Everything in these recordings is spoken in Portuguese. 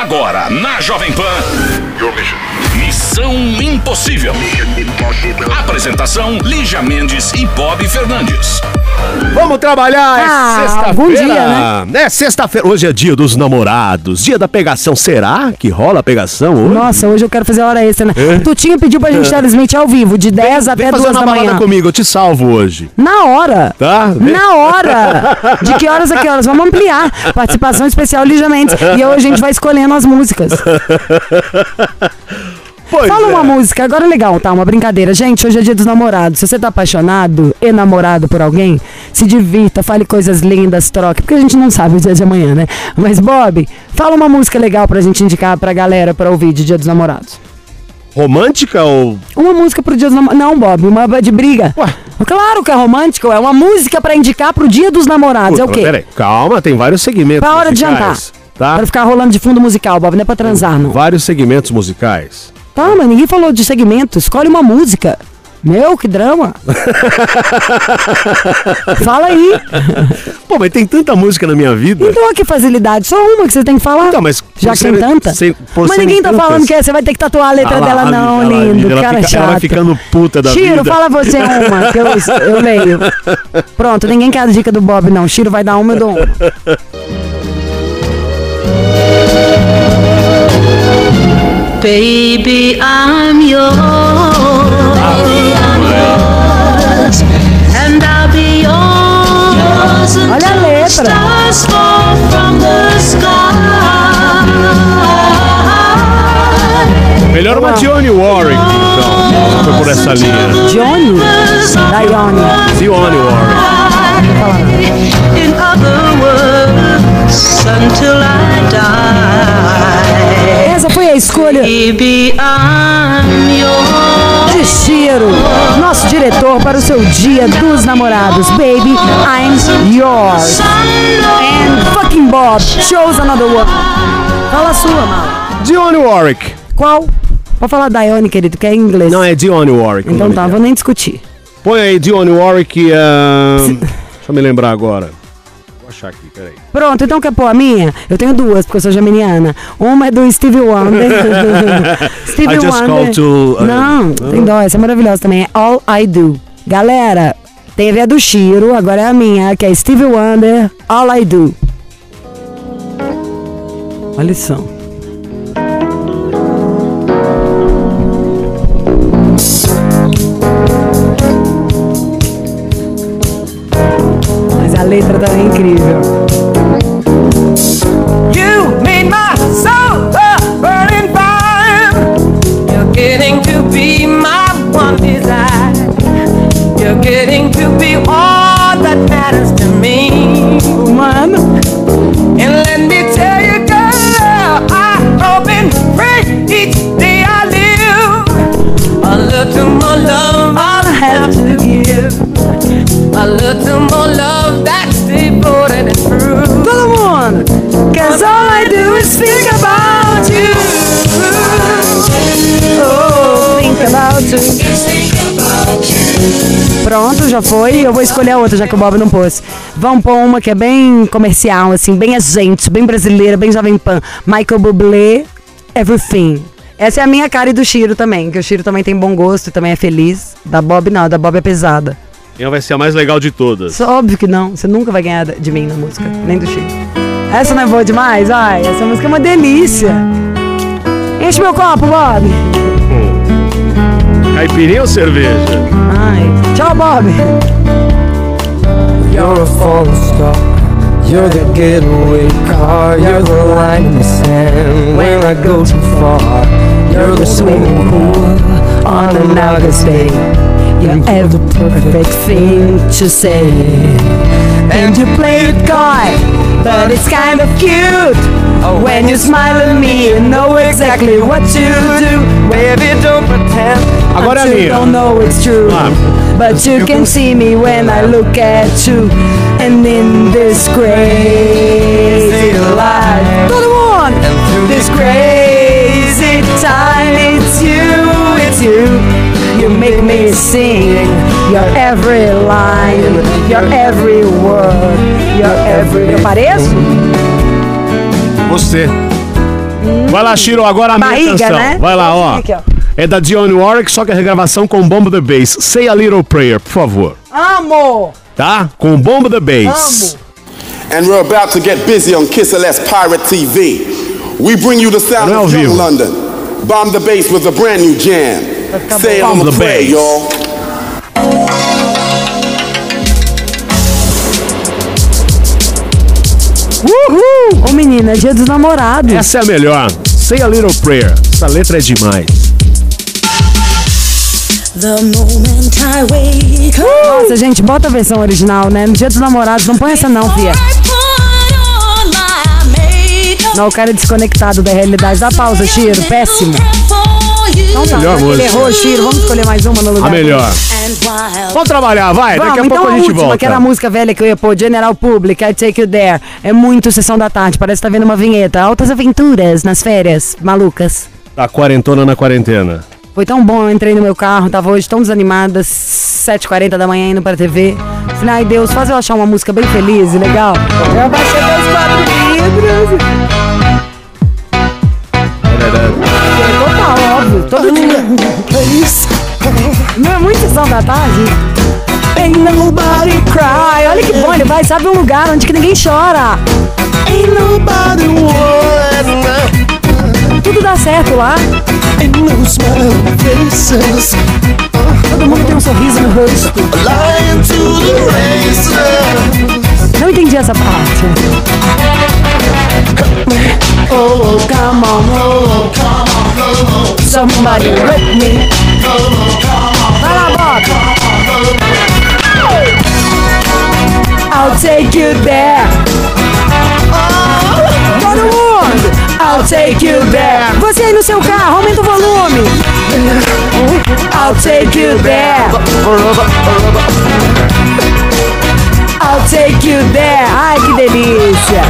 Agora, na Jovem Pan. Missão Impossível. Apresentação: Lígia Mendes e Bob Fernandes. Vamos trabalhar, é Ah, sexta-feira. bom dia, né? É sexta-feira. Hoje é dia dos namorados, dia da pegação. Será que rola a pegação hoje? Nossa, hoje eu quero fazer a hora extra, né? Tutinha pediu pra gente transmitir ao vivo, de 10 Vem até fazer 2 uma da manhã. comigo, eu te salvo hoje. Na hora. Tá? Vem. Na hora! De que horas a que horas? Vamos ampliar. Participação especial Lígia Mendes. E hoje a gente vai escolhendo as músicas. Pois Fala é. uma música, agora é legal, tá? Uma brincadeira. Gente, hoje é dia dos namorados. Se você tá apaixonado e namorado por alguém, se divirta, fale coisas lindas, troque, porque a gente não sabe o dia de amanhã, né? Mas, Bob, fala uma música legal pra gente indicar pra galera pra ouvir de dia dos namorados. Romântica ou. Uma música pro dia dos namorados. Não, Bob, uma de briga. Ué. Claro que é romântico, é uma música pra indicar pro dia dos namorados. é o Puta, quê? Peraí, calma, tem vários segmentos. Pra hora de musicais, jantar. Tá? Pra ficar rolando de fundo musical, Bob, não é pra transar, não. Vários segmentos musicais. Tá, mas ninguém falou de segmento. Escolhe uma música. Meu, que drama. Fala aí. Pô, mas tem tanta música na minha vida. Então, que facilidade. Só uma que você tem que falar. Então, mas Já que tem tanta. sem- mas ninguém tá tantas. falando que é, você vai ter que tatuar a letra Ah lá, dela, não, lindo. ela cara fica- ela vai chato. ficando puta da Chiro, vida. fala você uma, que eu, eu leio. Pronto, ninguém quer a dica do Bob, não. Chiro vai dar uma, eu dou uma. Baby, I'm yours. And I'll be yours until letra. stars fall from the sky. Melhor uma Dionne Warwick, então. Foi por essa linha. Johnny? Daione. Dionne Warwick. In other words, until I die. Essa foi a escolha Baby, I'm yours. de Chiro, nosso diretor para o seu dia dos namorados. Baby, I'm yours. And fucking Bob, chose another one. Fala a sua, mala. Dionne Warwick. Qual? Pode falar Daione, querido, que é em inglês. Não, é Dionne Warwick. Então tá, vou nem discutir. Põe aí Dionne Warwick. ah, Deixa eu me lembrar agora. Vou achar aqui, peraí. Pronto, então quer pôr a minha? Eu tenho duas, porque eu sou geminiana. Uma é do Stevie Wonder. Stevie I just called to, uh, Não, tem dó, essa é maravilhosa também. É All I Do. Galera, teve a do Chiro, agora é a minha, que é Stevie Wonder, All I Do. Olha. Mas a letra também é incrível. Já foi. Eu vou escolher a outra, já que o Bob não pôs. Vamos pôr uma que é bem comercial, assim, bem a gente, bem brasileira, bem Jovem Pan. Michael Bublé, Everything. Essa é a minha cara e do Chiro também, que o Chiro também tem bom gosto e também é feliz. Da Bob não, da Bob é pesada. Quem vai ser a mais legal de todas? Só óbvio que não, você nunca vai ganhar de mim na música, nem do Chico. Essa não é boa demais? Ai, essa música é uma delícia. Enche meu copo, Bob. Caipirinha ou cerveja? Ai, tchau, Bob. You're a falling star. You're the getaway car. You're the line in the sand when I go too far. You're the swimming pool on an August day. You're ever perfect thing to say. And you play it coy, but it's kind of cute. When you smile at me, you know exactly what to do. Baby, don't pretend. Agora é a minha. don't know it's true. Ah. But you can see me when I look at you. And in this crazy life, todo mundo, this crazy time, it's you, it's you. You make me sing your every line, your every word, your every. Eu pareço? Você. Vai lá, Shiro, agora a minha Barriga, canção. né? Vai lá, ó. Aqui, ó. É da Dionne Warwick, só que a regravação com Bomb the Bass. Say a Little Prayer, por favor. Amo! Tá? Com Bomb the Bass. Amo! And we're about to get busy on Kiss LS Pirate TV. We bring you the sound é of young. London. Bomb the bass with a brand new jam. Say it on Bomb the the play, bass. y'all. Uhul! Ô menina, é dia dos namorados. Essa é a melhor. Say a Little Prayer. Essa letra é demais. The moment I wake up, Nossa, gente, bota a versão original, né? No dia dos namorados, não põe essa não, fia. Não, o cara é desconectado da realidade. Dá pausa, Chiro. Péssimo. Não tá, Melhor já que ele música. errou, Chiro. Vamos escolher mais uma no lugar. A melhor. Vamos trabalhar, vai. Vamos, Daqui a então pouco a a gente última, volta. que era a música velha que eu ia pôr, General Public, I Take You There. É muito Sessão da Tarde, parece que tá vendo uma vinheta. Altas aventuras nas férias, malucas. Tá quarentona na quarentena. Foi tão bom, eu entrei no meu carro, tava hoje tão desanimada, 7h40 da manhã indo pra TV. Falei, ai Deus, faz eu achar uma música bem feliz e legal. Eu abaixei meus quatro vidros. Total, óbvio, todo mundo. Não é muito sessão da tarde? Ain't nobody cry. Olha que bom, ele vai, sabe um lugar onde que ninguém chora. Ain't nobody Tudo dá certo lá. Todo mundo tem um sorriso no rosto. Não entendi essa parte. Oh, come on, oh, come on, oh, somebody hurt me. Vai lá, Bob. I'll take you there. Todo mundo. I'll take you there. Você aí no seu carro, aumenta o volume. I'll take you there. I'll take you there. Ai, que delícia.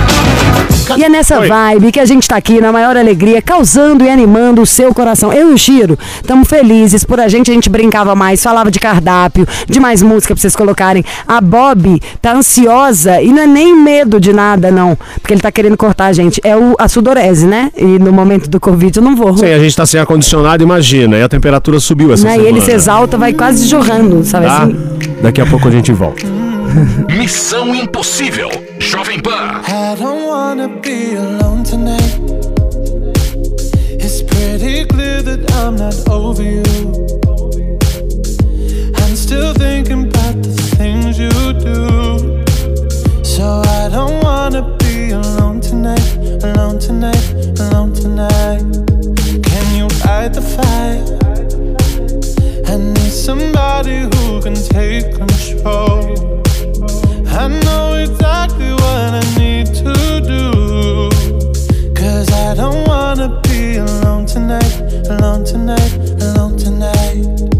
E é nessa Oi. vibe que a gente tá aqui na maior alegria, causando e animando o seu coração. Eu e o Chiro estamos felizes. Por a gente, a gente brincava mais, falava de cardápio, de mais música pra vocês colocarem. A Bob tá ansiosa e não é nem medo de nada, não. Porque ele tá querendo cortar a gente. É o, a sudorese, né? E no momento do Covid eu não vou. Sim, a gente tá sem ar-condicionado, imagina. E a temperatura subiu essa Né? E semana. ele se exalta, vai quase jorrando, sabe Tá? assim? Daqui a pouco a gente volta. Missão Impossível. I don't wanna be alone tonight. It's pretty clear that I'm not over you. I'm still thinking about the things you do. So I don't wanna be alone tonight, alone tonight, alone tonight. Can you fight the fire? I need somebody who can take control. I know exactly what I need to do. Cause I don't wanna be alone tonight, alone tonight, alone tonight.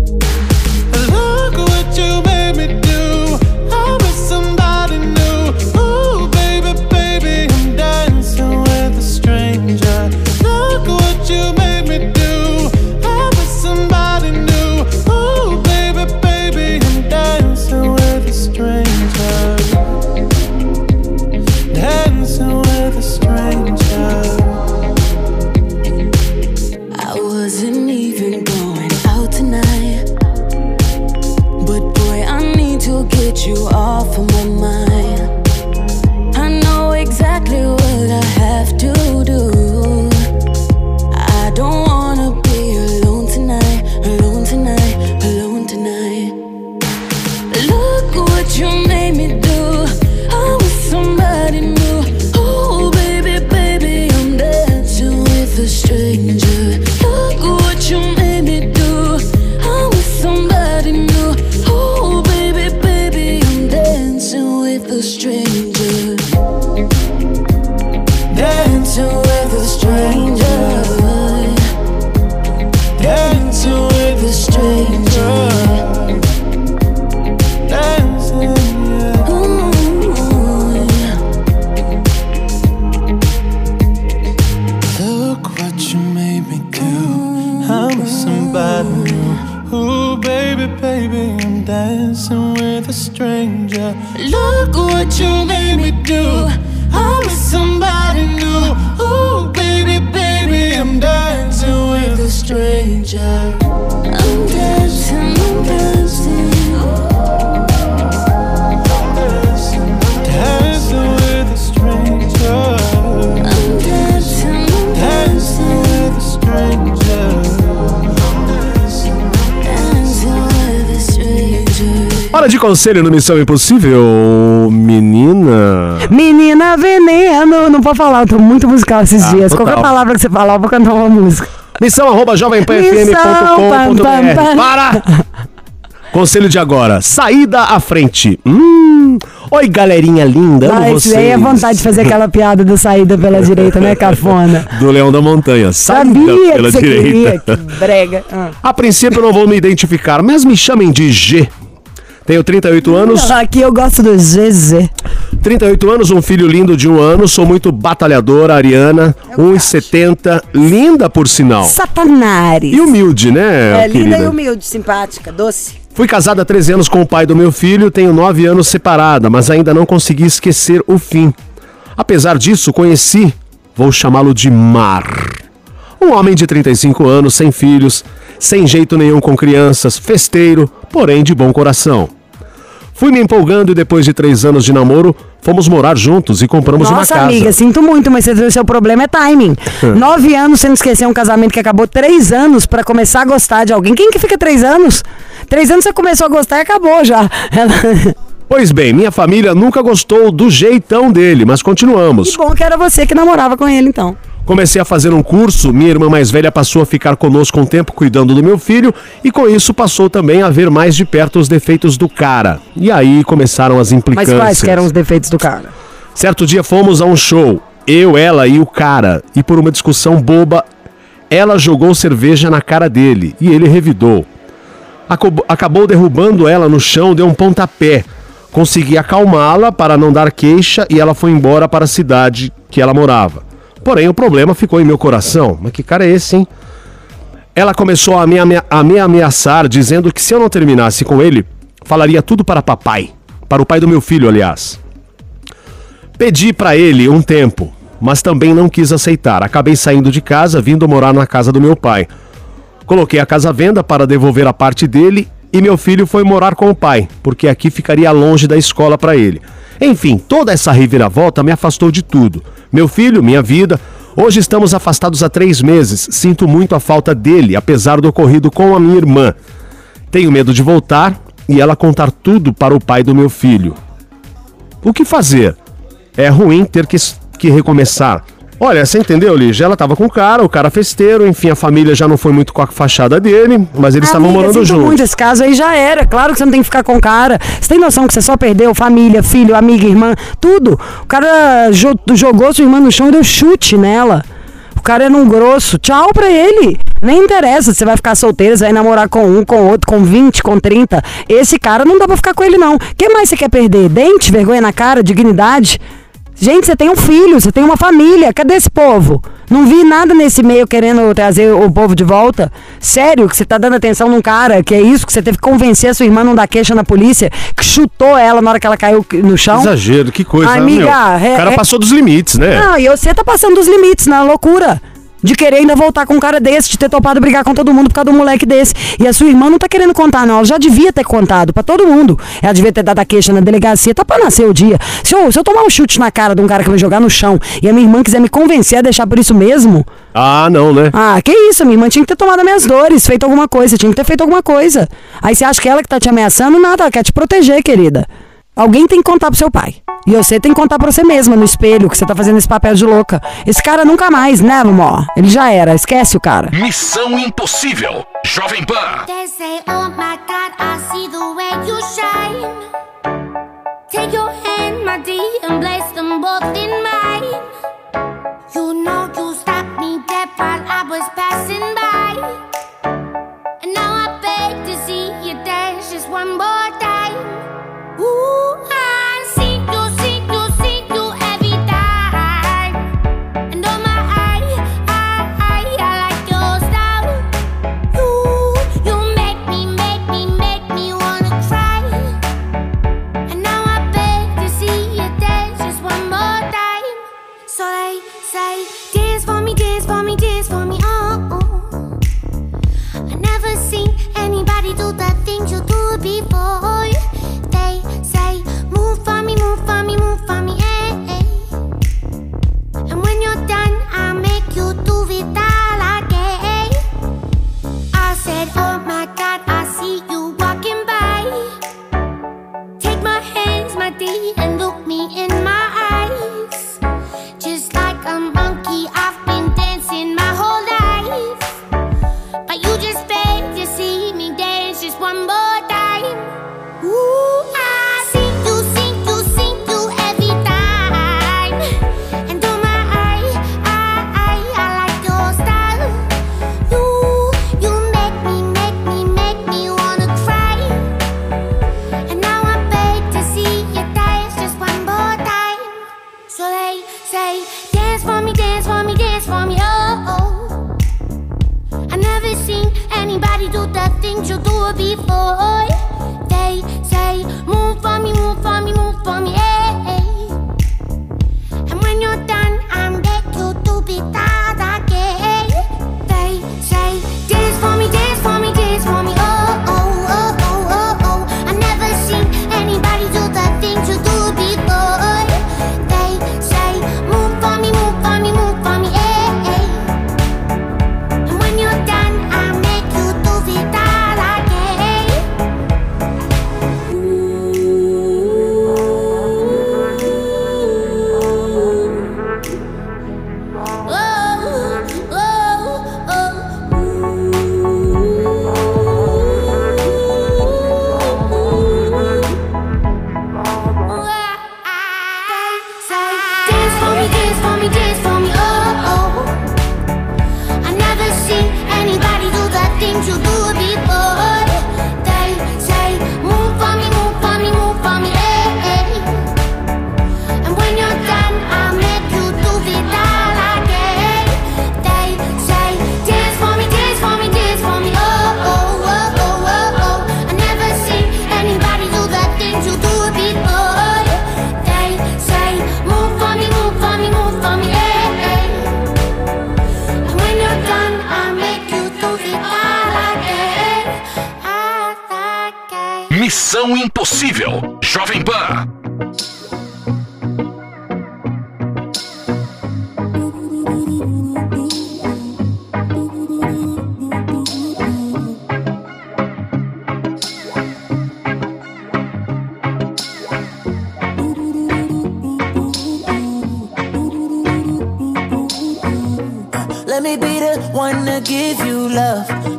Conselho no Missão Impossível, menina. Menina veneno. Não pode falar, eu tô muito musical esses Ah, dias. total. Qualquer palavra que você falar, eu vou cantar uma música. Missão arroba jovempanfm.com.br. Para! Conselho de agora. Saída à frente. Hum. Oi, galerinha linda. Amo Ah, isso vocês. aí é vontade de fazer aquela piada da saída pela direita, né, cafona? Do Leão da Montanha. Saída Sabia pela que você direita. queria, que brega. Ah. A princípio eu não vou me identificar, mas me chamem de G. Tenho 38 anos. Aqui eu gosto do GZ. 38 anos, um filho lindo de um ano, sou muito batalhadora, Ariana, 1,70, linda por sinal. Satanares. E humilde, né, É linda querida? e humilde, simpática, doce. Fui casada há 13 anos com o pai do meu filho, tenho 9 anos separada, mas ainda não consegui esquecer o fim. Apesar disso, conheci, vou chamá-lo de Mar. Um homem de 35 anos, sem filhos, sem jeito nenhum com crianças, festeiro, porém de bom coração. Fui me empolgando e depois de três anos de namoro, fomos morar juntos e compramos uma Nossa, casa. amiga, sinto muito, mas o seu problema é timing. Nove anos você não esquecer um casamento que acabou três anos pra começar a gostar de alguém. Quem que fica três anos? Três anos você começou a gostar e acabou já. Pois bem, minha família nunca gostou do jeitão dele, mas continuamos. Que bom que era você que namorava com ele, então. Comecei a fazer um curso, minha irmã mais velha passou a ficar conosco um tempo cuidando do meu filho e com isso passou também a ver mais de perto os defeitos do cara. E aí começaram as Mas implicâncias. quais que eram os defeitos do cara? Certo dia fomos a um show, eu, ela e o cara, e por uma discussão boba, ela jogou cerveja na cara dele e ele revidou. Acabou derrubando ela no chão, deu um pontapé. Consegui acalmá-la para não dar queixa e ela foi embora para a cidade que ela morava. Porém, o problema ficou em meu coração. Mas que cara é esse, hein? Ela começou a me, a me ameaçar, dizendo que se eu não terminasse com ele, falaria tudo para papai. Para o pai do meu filho, aliás. Pedi pra ele um tempo, mas também não quis aceitar. Acabei saindo de casa, vindo morar na casa do meu pai. Coloquei a casa à venda para devolver a parte dele e meu filho foi morar com o pai, porque aqui ficaria longe da escola para ele. Enfim, toda essa reviravolta me afastou de tudo. Meu filho, minha vida. Hoje estamos afastados há três meses. Sinto muito a falta dele, apesar do ocorrido com a minha irmã. Tenho medo de voltar e ela contar tudo para o pai do meu filho. O que fazer? É ruim ter que, que recomeçar. Olha, você entendeu, Lígia? Ela tava com o cara, o cara festeiro, enfim, a família já não foi muito com a fachada dele, mas eles estavam Amiga, morando juntos. muito, esse caso aí já era. Claro que você não tem que ficar com o cara. Você tem noção que você só perdeu família, filho, amiga, irmã, tudo. O cara jo- jogou sua irmã no chão e deu chute nela. O cara era um grosso. Tchau pra ele. Nem interessa se você vai ficar solteiro, você vai namorar com um, com outro, com 20, com 30. Esse cara não dá pra ficar com ele, não. O que mais você quer perder? Dente, vergonha na cara, dignidade? Gente, você tem um filho, você tem uma família. Cadê esse povo? Não vi nada nesse meio querendo trazer o povo de volta. Sério, que você tá dando atenção num cara, que é isso, que você teve que convencer a sua irmã a não dar queixa na polícia, que chutou ela na hora que ela caiu no chão. Exagero, que coisa, né, meu? amiga, é- O cara é- passou dos limites, né? Não, e você tá passando dos limites, na loucura. De querer ainda voltar com um cara desse, de ter topado brigar com todo mundo por causa de um moleque desse. E a sua irmã não tá querendo contar, não. Ela já devia ter contado pra todo mundo. Ela devia ter dado a queixa na delegacia. Tá pra nascer o dia. Se eu, se eu tomar um chute na cara de um cara que vai jogar no chão e a minha irmã quiser me convencer a deixar por isso mesmo. Ah, não, né? Ah, que isso, minha irmã tinha que ter tomado as minhas dores, feito alguma coisa, tinha que ter feito alguma coisa. Aí você acha que ela que tá te ameaçando? Nada, ela quer te proteger, querida. Alguém tem que contar pro seu pai. E você tem que contar pra você mesma no espelho que você tá fazendo esse papel de louca. Esse cara nunca mais, né, amor? Ele já era, esquece o cara. Missão Impossível. Jovem Pan. They say, oh my God, I see the way you shine. Take your hand, my dear, and place them both in mine. You know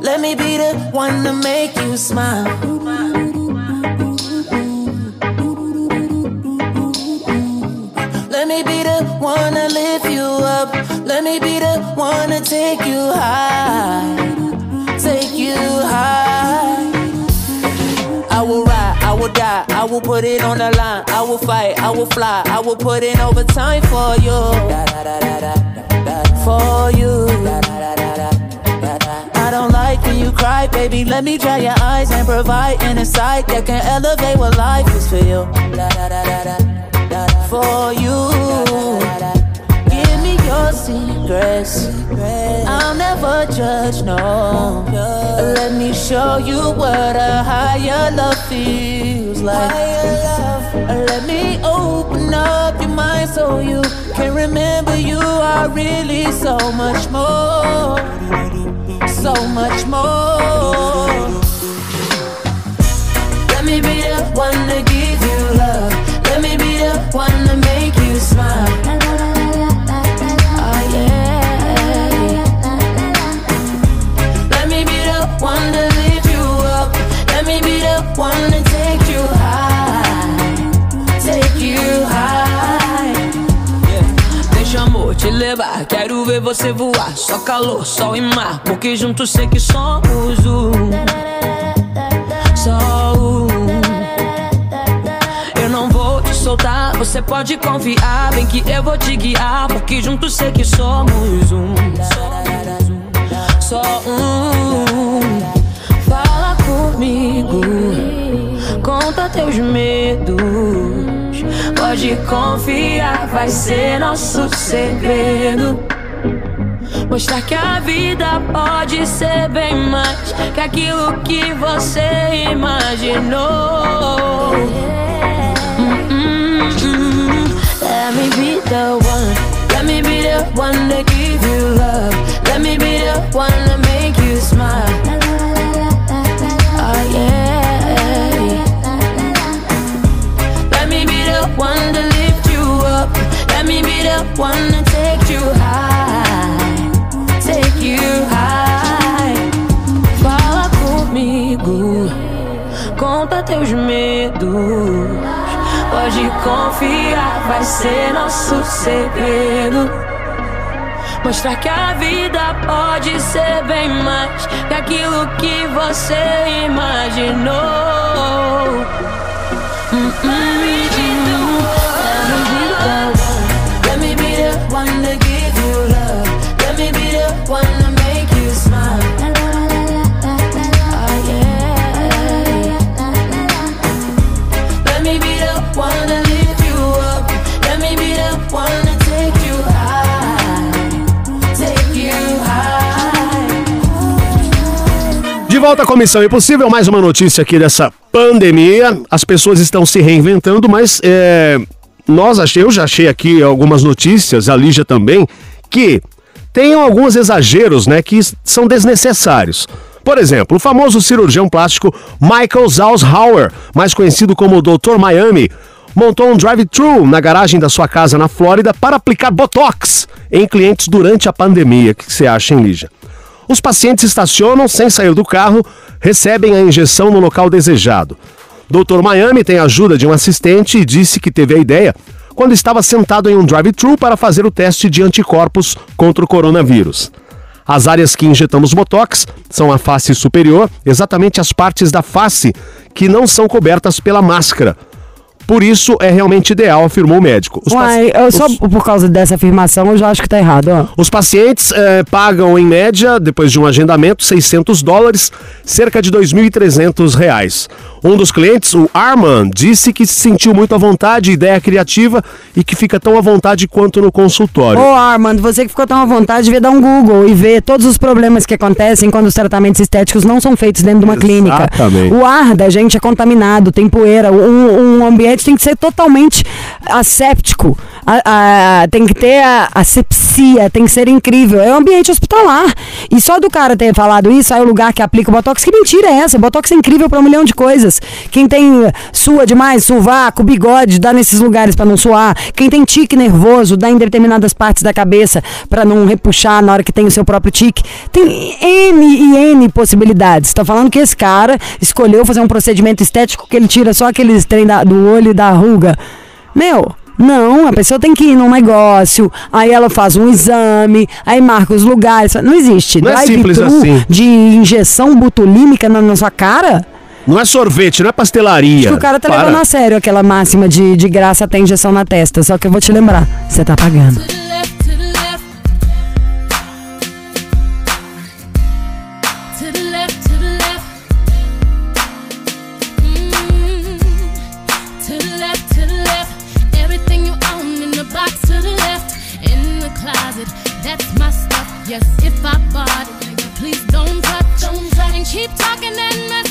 Let me be the one to make you smile. Let me be the one to lift you up. Let me be the one to take you high. Take you high. I will ride, I will die, I will put it on the line. I will fight, I will fly, I will put in overtime for you. For you. I don't like when you cry, baby. Let me dry your eyes and provide an insight that can elevate what life is for you. For you. Give me your secrets. I'll never judge, no. Let me show you what a higher love feels like. Let me open up your mind so you can remember you are really so much more. So much more. Let me be the one to give you love. Let me be the one to make you smile. Oh, yeah. Let me be the one to lift you up. Let me be the one levar, quero ver você voar. Só calor, sol e mar, porque juntos sei que somos um. Só um. Eu não vou te soltar, você pode confiar. Bem que eu vou te guiar, porque juntos sei que somos um. Só um. Fala comigo, conta teus medos. Pode confiar, vai ser nosso segredo. Mostrar que a vida pode ser bem mais que aquilo que você imaginou. Let me be the one. Let me be the one to give you love. Let me be the one to make you smile. Oh yeah. Let me be the one to take you high, take you high. Fala comigo, conta teus medos. Pode confiar, vai ser nosso segredo. Mostrar que a vida pode ser bem mais que aquilo que você imaginou. Mm -mm. De volta à Comissão Impossível, mais uma notícia aqui dessa pandemia. As pessoas estão se reinventando, mas é, nós achei, eu já achei aqui algumas notícias, a Lígia também, que tem alguns exageros, né, que são desnecessários. Por exemplo, o famoso cirurgião plástico Michael Zalshauer, mais conhecido como Dr. Miami, montou um drive-thru na garagem da sua casa na Flórida para aplicar botox em clientes durante a pandemia. O que você acha, hein, Lígia? Os pacientes estacionam sem sair do carro, recebem a injeção no local desejado. Dr. Miami tem a ajuda de um assistente e disse que teve a ideia quando estava sentado em um drive-thru para fazer o teste de anticorpos contra o coronavírus. As áreas que injetamos botox são a face superior, exatamente as partes da face que não são cobertas pela máscara. Por isso é realmente ideal, afirmou o médico. Os Uai, eu só os- por causa dessa afirmação eu já acho que tá errado, ó. os pacientes eh, pagam, em média, depois de um agendamento, 600 dólares, cerca de 2.300 reais. Um dos clientes, o Arman, disse que se sentiu muito à vontade, ideia criativa e que fica tão à vontade quanto no consultório. Ô Armando, você que ficou tão à vontade, devia dar um Google e ver todos os problemas que acontecem quando os tratamentos estéticos não são feitos dentro de uma clínica. Exatamente. O ar da gente é contaminado, tem poeira, um, um ambiente tem que ser totalmente asséptico. A- a- tem que ter a tem que ser incrível. É um ambiente hospitalar. E só do cara ter falado isso, aí o lugar que aplica o Botox, que mentira é essa? Botox é incrível pra um milhão de coisas. Quem tem eh, sua demais, sovaco, bigode, dá nesses lugares pra não suar. Quem tem tique nervoso, dá em determinadas partes da cabeça pra não repuxar na hora que tem o seu próprio tique. Tem N e N possibilidades. Tá falando que esse cara escolheu fazer um procedimento estético que ele tira só aqueles trem da- do olho e da ruga. Meu, não, a pessoa tem que ir num negócio, aí ela faz um exame, aí marca os lugares. Não existe. Não é simples assim. De injeção botulímica na, na sua cara? Não é sorvete, não é pastelaria. Acho que o cara tá Para. levando a sério aquela máxima de, de graça até injeção na testa. Só que eu vou te lembrar, você tá pagando. Keep talking and mess,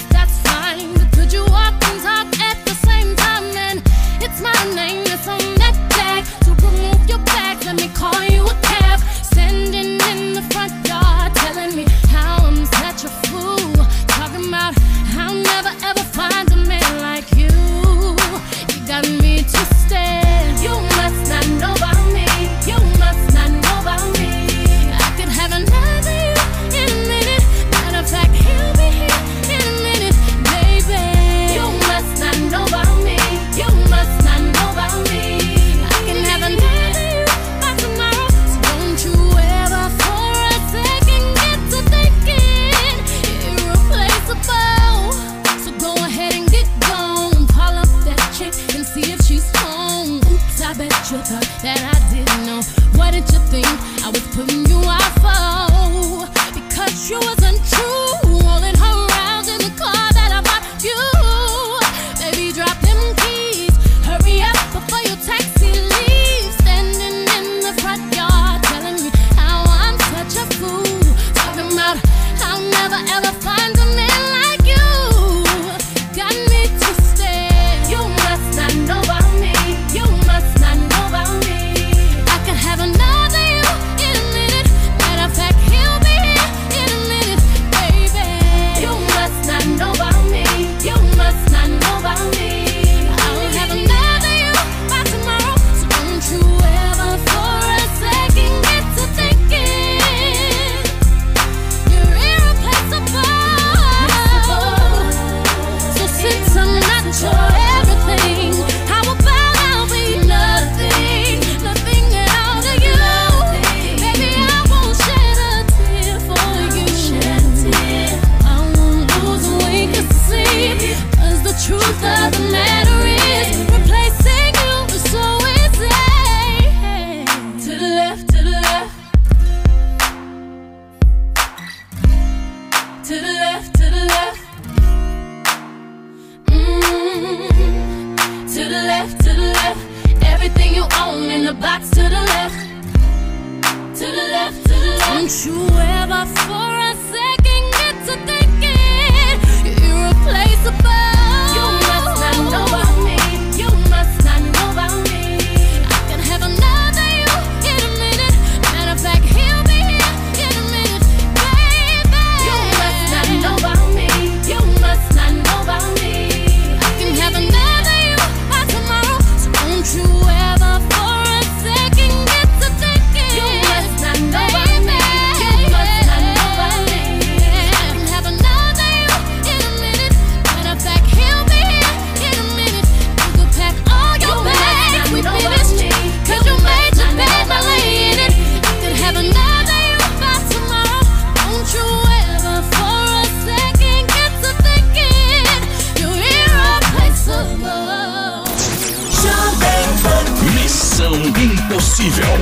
Impossível.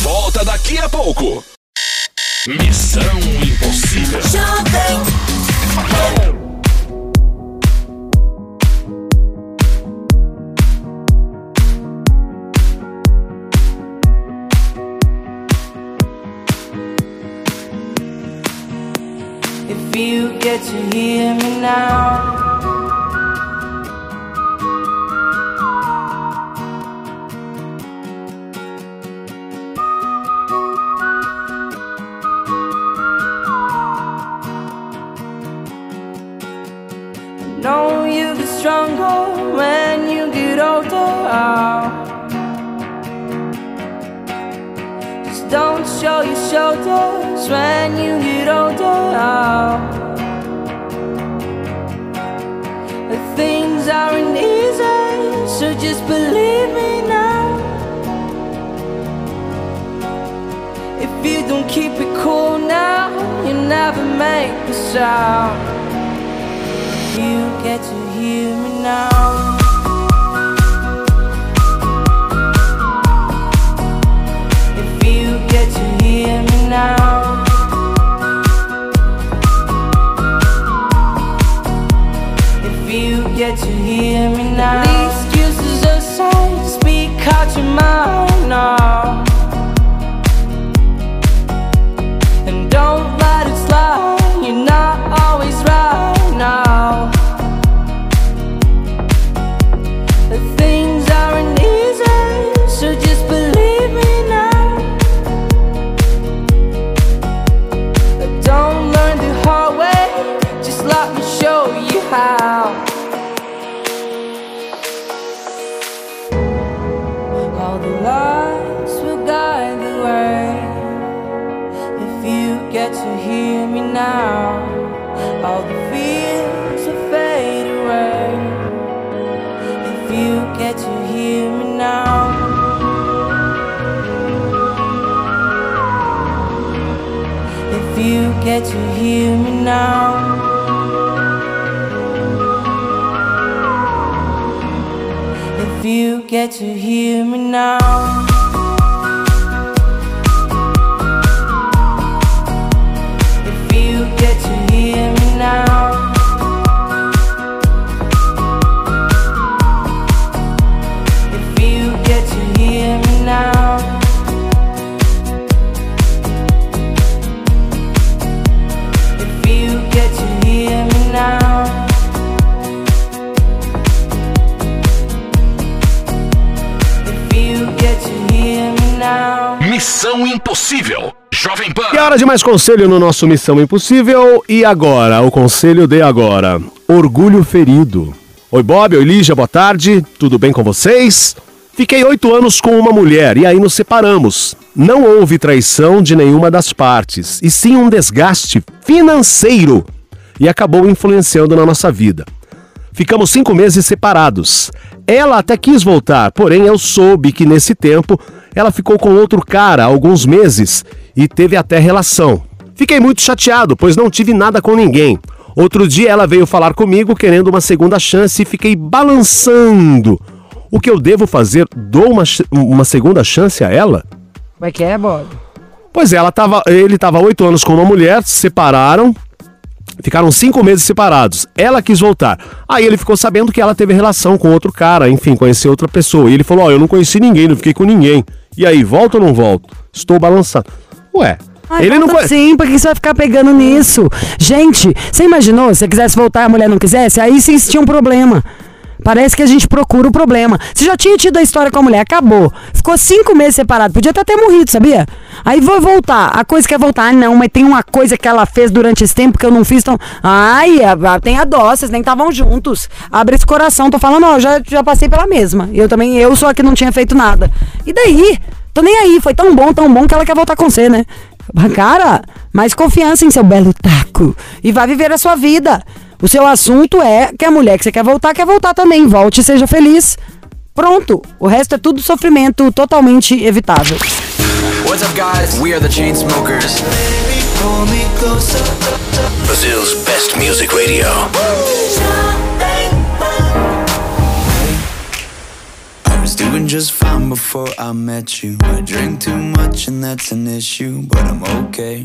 Volta daqui a pouco. Missão Impossível. If you get to hear me now. Show your shoulders when you get older. The things aren't easy, so just believe me now. If you don't keep it cool now, you never make a sound. You get to hear me now. If you get to If you get to hear me now. Least uses a speak out your mind now. To hear me now. If you get to hear me now. Missão Impossível. Jovem Pan. E hora de mais conselho no nosso Missão Impossível. E agora, o conselho de agora. Orgulho ferido. Oi, Bob, oi, Lígia, boa tarde. Tudo bem com vocês? Fiquei oito anos com uma mulher e aí nos separamos. Não houve traição de nenhuma das partes, e sim um desgaste financeiro. E acabou influenciando na nossa vida. Ficamos cinco meses separados. Ela até quis voltar, porém eu soube que nesse tempo ela ficou com outro cara há alguns meses e teve até relação. Fiquei muito chateado, pois não tive nada com ninguém. Outro dia ela veio falar comigo querendo uma segunda chance e fiquei balançando. O que eu devo fazer? Dou uma, uma segunda chance a ela? Como é que é, Bob? Pois é, ela tava, ele estava oito anos com uma mulher, se separaram, ficaram cinco meses separados. Ela quis voltar. Aí ele ficou sabendo que ela teve relação com outro cara, enfim, conheceu outra pessoa. E ele falou: Ó, eu não conheci ninguém, não fiquei com ninguém. E aí, volto ou não volto? Estou balançando. Ué, Ai, Ele não volta Sim, por que você vai ficar pegando nisso? Gente, você imaginou? Se você quisesse voltar e a mulher não quisesse, aí sim tinha um problema. Parece que a gente procura o problema. Você já tinha tido a história com a mulher, acabou. Ficou cinco meses separado. Podia até ter morrido, sabia? Aí vou voltar. A coisa quer voltar. Ah, não, mas tem uma coisa que ela fez durante esse tempo que eu não fiz. Então... Ai, a- a- tem a dó, vocês nem estavam juntos. Abre esse coração. Tô falando, ó, já, já passei pela mesma. Eu também, eu só que não tinha feito nada. E daí? Tô nem aí. Foi tão bom, tão bom que ela quer voltar com você, né? Cara, mais confiança em seu belo taco. E vai viver a sua vida. O seu assunto é que a mulher que você quer voltar, quer voltar também. Volte e seja feliz. Pronto. O resto é tudo sofrimento totalmente evitável. What's up, guys? We are the Chainsmokers. Brazil's best music radio. Doing just fine before I met you. I drink too much and that's an issue, but I'm okay.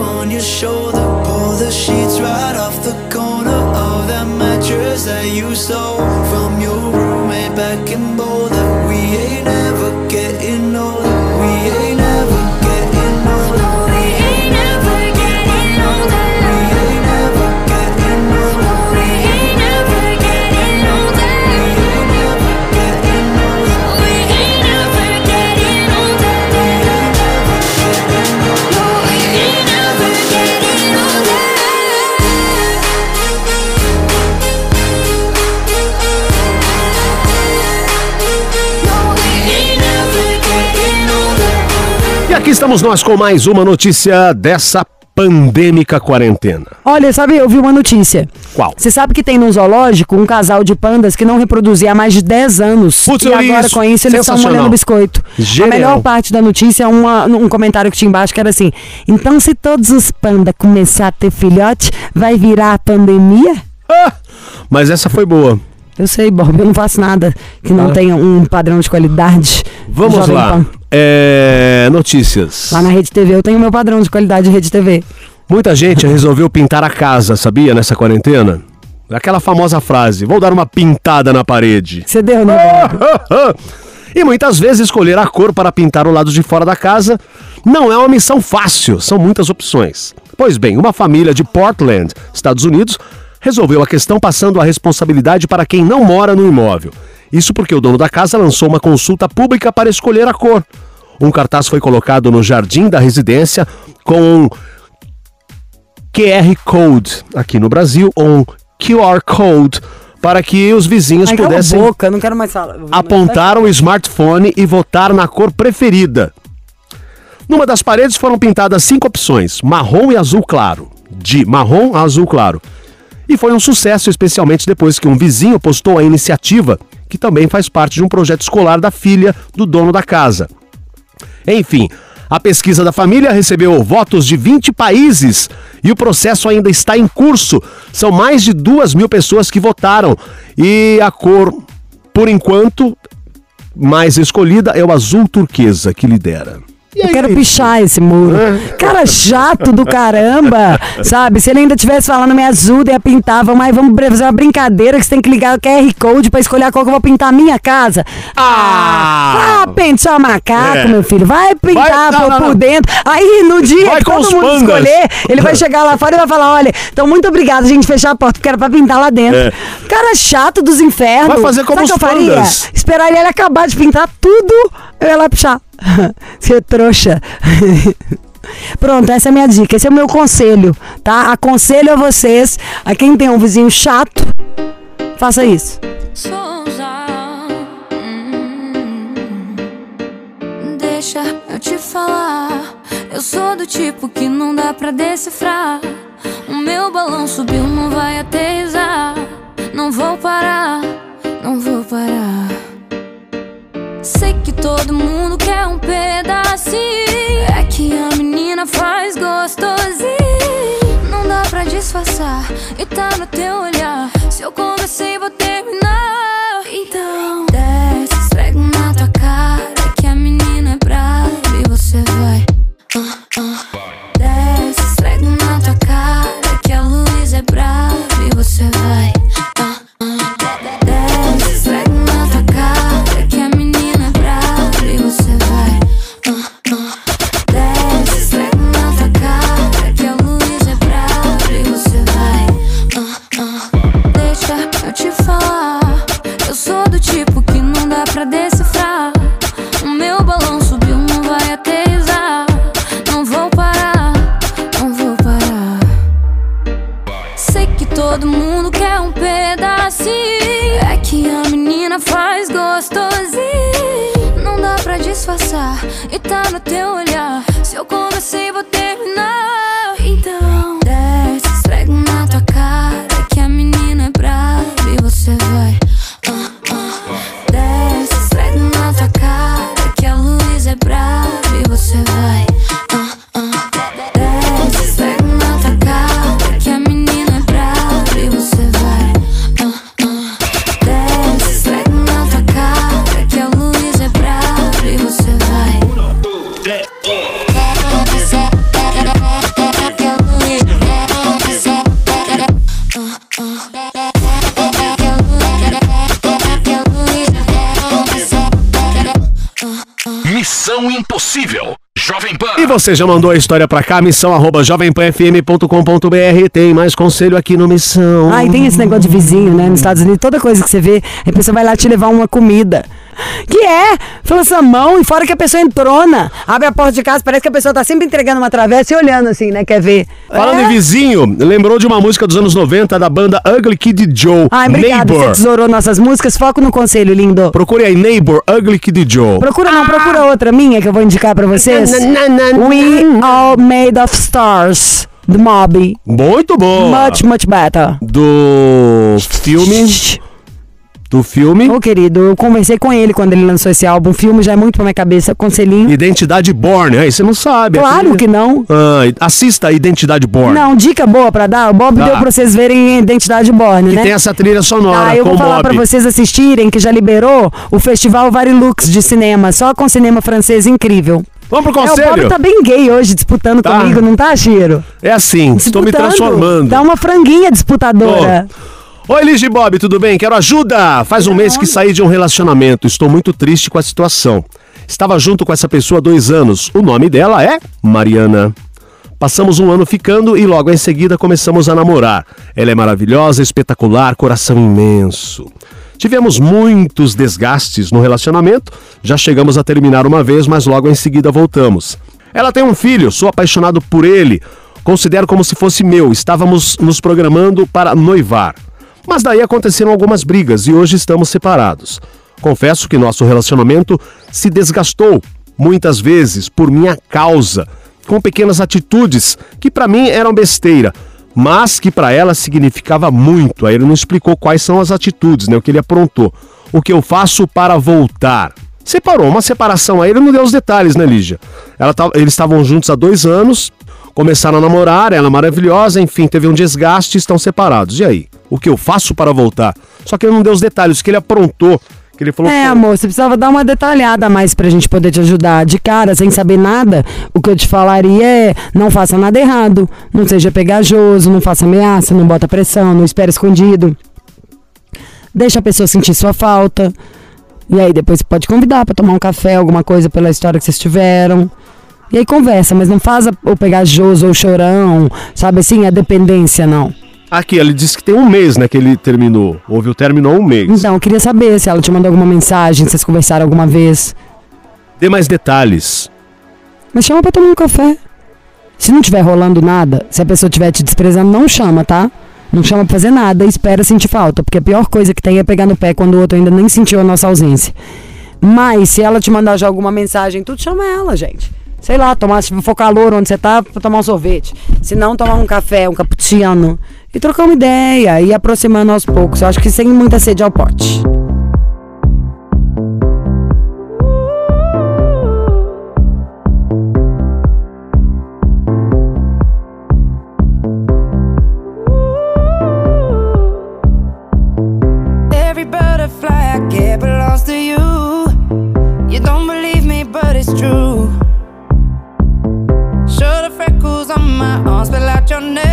On your shoulder. Pull the sheets right off the corner of that mattress that you stole aqui estamos nós com mais uma notícia dessa pandêmica quarentena. Olha, sabe, eu vi uma notícia. Qual? Você sabe que tem num zoológico um casal de pandas que não reproduzia há mais de 10 anos. Putz, e agora isso. com isso eles estão molhando biscoito. Genial. A melhor parte da notícia é uma- um comentário que tinha embaixo que era assim: Então, se todos os pandas começar a ter filhote, vai virar a pandemia? Ah, mas essa foi boa. Eu sei, Bob, eu não faço nada que não Ah. tenha um padrão de qualidade. Vamos lá. É, notícias. Lá na Rede TV eu tenho meu padrão de qualidade de Rede TV. Muita gente resolveu pintar a casa, sabia, nessa quarentena? Aquela famosa frase, vou dar uma pintada na parede. Você deu, né? E muitas vezes escolher a cor para pintar o lado de fora da casa não é uma missão fácil, são muitas opções. Pois bem, uma família de Portland, Estados Unidos, resolveu a questão passando a responsabilidade para quem não mora no imóvel. Isso porque o dono da casa lançou uma consulta pública para escolher a cor. Um cartaz foi colocado no jardim da residência com um QR Code aqui no Brasil, ou um QR Code, para que os vizinhos Ai, pudessem boca, não quero mais falar. apontar o smartphone e votar na cor preferida. Numa das paredes foram pintadas cinco opções: marrom e azul claro. De marrom a azul claro. E foi um sucesso, especialmente depois que um vizinho postou a iniciativa, que também faz parte de um projeto escolar da filha do dono da casa. Enfim, a pesquisa da família recebeu votos de 20 países e o processo ainda está em curso. São mais de duas mil pessoas que votaram e a cor, por enquanto, mais escolhida é o azul turquesa que lidera. Eu quero pichar esse muro. É. Cara chato do caramba, sabe? Se ele ainda tivesse falando me ajuda, ia pintar, vamos aí, vamos fazer uma brincadeira que você tem que ligar o QR Code pra escolher a cor que eu vou pintar a minha casa. Ah! Ah, pentear macaco, É. meu filho. Vai pintar Vai- não, por, não, por não. dentro. Aí, no dia Vai que todo mundo pandas. escolher, ele vai chegar lá fora e vai falar, olha, então muito obrigado, a gente fechar a porta, porque era pra pintar lá dentro. É. Cara chato dos infernos. Vai fazer como Sabe os que eu faria? Esperar ele acabar de pintar tudo, eu ia lá pichar. Você trouxa. Pronto, essa é a minha dica, esse é o meu conselho, tá? Aconselho a vocês, a quem tem um vizinho chato, faça isso. Hum. Deixa eu te falar. Eu sou do tipo que não dá pra decifrar. O meu balão subiu, não vai aterrissar. Não vou parar, não vou parar. Todo mundo quer um pedacinho. É que a menina faz gostosinho. Não dá pra disfarçar e tá no teu olhar. Se eu comecei, vou terminar. Então, desce, esfrego na tua cara. Que a menina é brava e você vai. Ah, ah. Desce, esfrego na tua cara. Que a luz é brava e você vai. Gostosinho. Não dá pra disfarçar e tá no teu olhar. Se eu comecei, vou terminar. Você já mandou a história pra cá, missão arroba jovempanfm.com.br. Tem mais conselho aqui no Missão. Ah, e tem esse negócio de vizinho, né? Nos Estados Unidos, toda coisa que você vê, a pessoa vai lá te levar uma comida. Que é? Essa mão e fora que a pessoa entrona. Abre a porta de casa, parece que a pessoa tá sempre entregando uma travessa e olhando assim, né? Quer ver? Falando É. em vizinho, lembrou de uma música dos anos 90 da banda Ugly Kid Joe. Ai, obrigado, você Neighbor. tesourou nossas músicas. Foco no conselho, lindo. Procure aí, Neighbor, Ugly Kid Joe. Procura não, procura outra minha que eu vou indicar pra vocês. We All Made of Stars, do Mob. Muito boa. Much, much better. Do filme. Do filme. Ô, querido, eu conversei com ele quando ele lançou esse álbum. O filme já é muito pra minha cabeça. Conselhinho. Identidade Born. Aí você não sabe. Claro Aquele- que não. Ah, assista Identidade Born. Não, dica boa pra dar. O Bob Tá. deu pra vocês verem Identidade Born, Que né? tem essa trilha sonora Ah, eu vou falar Bob. pra vocês assistirem que já liberou o Festival Varilux de cinema, só com cinema francês incrível. Vamos pro É, o conselho? Bob tá bem gay hoje disputando Tá. comigo, não tá, Chiro? É assim, estou me transformando. Dá uma franguinha disputadora. Oi, Liz Bob, tudo bem? Quero ajuda! Faz um mês que saí de um relacionamento. Estou muito triste com a situação. Estava junto com essa pessoa há dois anos. O nome dela é Mariana. Passamos um ano ficando e logo em seguida começamos a namorar. Ela é maravilhosa, espetacular, coração imenso. Tivemos muitos desgastes no relacionamento, já chegamos a terminar uma vez, mas logo em seguida voltamos. Ela tem um filho, sou apaixonado por ele, considero como se fosse meu, estávamos nos programando para noivar. Mas daí aconteceram algumas brigas e hoje estamos separados. Confesso que nosso relacionamento se desgastou muitas vezes por minha causa, com pequenas atitudes que para mim eram besteira, mas que para ela significava muito. Aí ele não explicou quais são as atitudes, né, o que ele aprontou. O que eu faço para voltar? Separou, uma separação aí, ele não deu os detalhes, né, Lígia? Ela tá, eles estavam juntos há dois anos, começaram a namorar, ela é maravilhosa, enfim, teve um desgaste estão separados. E aí? O que eu faço para voltar? Só que ele não deu os detalhes, o que ele aprontou. Que ele falou, É, "Pô, amor, você precisava dar uma detalhada a mais pra gente poder te ajudar. De cara, sem saber nada, o que eu te falaria é: não faça nada errado, não seja pegajoso, não faça ameaça, não bota pressão, não espere escondido. Deixa a pessoa sentir sua falta. E aí depois você pode convidar pra tomar um café, alguma coisa pela história que vocês tiveram. E aí conversa, mas não faça o pegajoso ou chorão, sabe assim, a dependência não. Aqui, ele disse que tem um mês, né, que ele terminou. Houve o término há um mês. Então, eu queria saber se ela te mandou alguma mensagem, se vocês conversaram alguma vez. Dê mais detalhes. Mas chama pra tomar um café. Se não tiver rolando nada, se a pessoa estiver te desprezando, não chama, tá? Não chama pra fazer nada e espera sentir falta. Porque a pior coisa que tem é pegar no pé quando o outro ainda nem sentiu a nossa ausência. Mas se ela te mandar já alguma mensagem, tu chama ela, gente. Sei lá, tomar, se for calor onde você tá, tomar um sorvete. Se não, tomar um café, um cappuccino. E trocar uma ideia, e aproximando aos poucos. Eu acho que sem muita sede ao pote. Every butterfly I get belongs to you. You don't believe me, but it's true. Your name.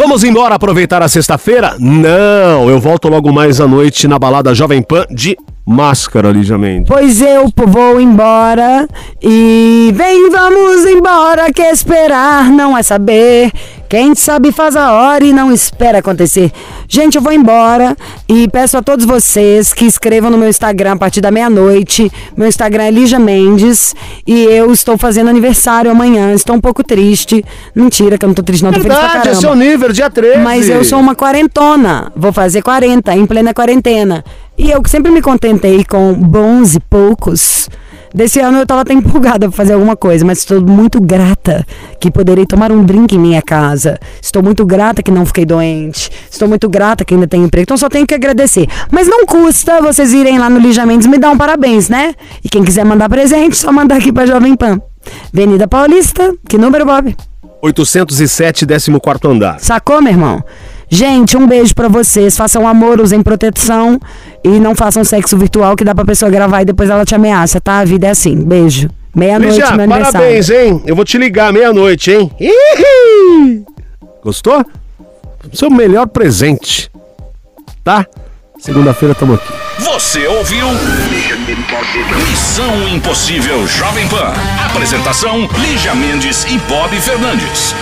Vamos embora aproveitar a sexta-feira? Não, eu volto logo mais à noite na balada Jovem Pan de máscara, Lígia Mendes. Pois eu vou embora e vem, vamos embora, que esperar não é saber. Quem sabe faz a hora e não espera acontecer. Gente, eu vou embora e peço a todos vocês que escrevam no meu Instagram a partir da meia-noite. Meu Instagram é Lígia Mendes e eu estou fazendo aniversário amanhã. Estou um pouco triste. Mentira, que eu não tô triste, não. Tô feliz pra Verdade, é seu nível, dia 13. Mas eu sou uma quarentona. Vou fazer 40 em plena quarentena. E eu sempre me contentei com bons e poucos. Desse ano eu tava até empolgada pra fazer alguma coisa, mas estou muito grata que poderei tomar um drink em minha casa. Estou muito grata que não fiquei doente. Estou muito grata que ainda tenho emprego. Então só tenho que agradecer. Mas não custa vocês irem lá no Lígia Mendes me dar um parabéns, né? E quem quiser mandar presente, só mandar aqui pra Jovem Pan. Avenida Paulista, que número, Bob? 807, 14 andar. Sacou, meu irmão? Gente, um beijo pra vocês. Façam amor, usem proteção e não façam sexo virtual que dá pra pessoa gravar e depois ela te ameaça, tá? A vida é assim. Beijo. Meia-noite, Lígia, meu aniversário. parabéns, hein? Eu vou te ligar meia-noite, hein? Ih! Gostou? Seu melhor presente. Tá? Segunda-feira tamo aqui. Você ouviu? Missão Impossível Jovem Pan. Apresentação: Lígia Mendes e Bob Fernandes.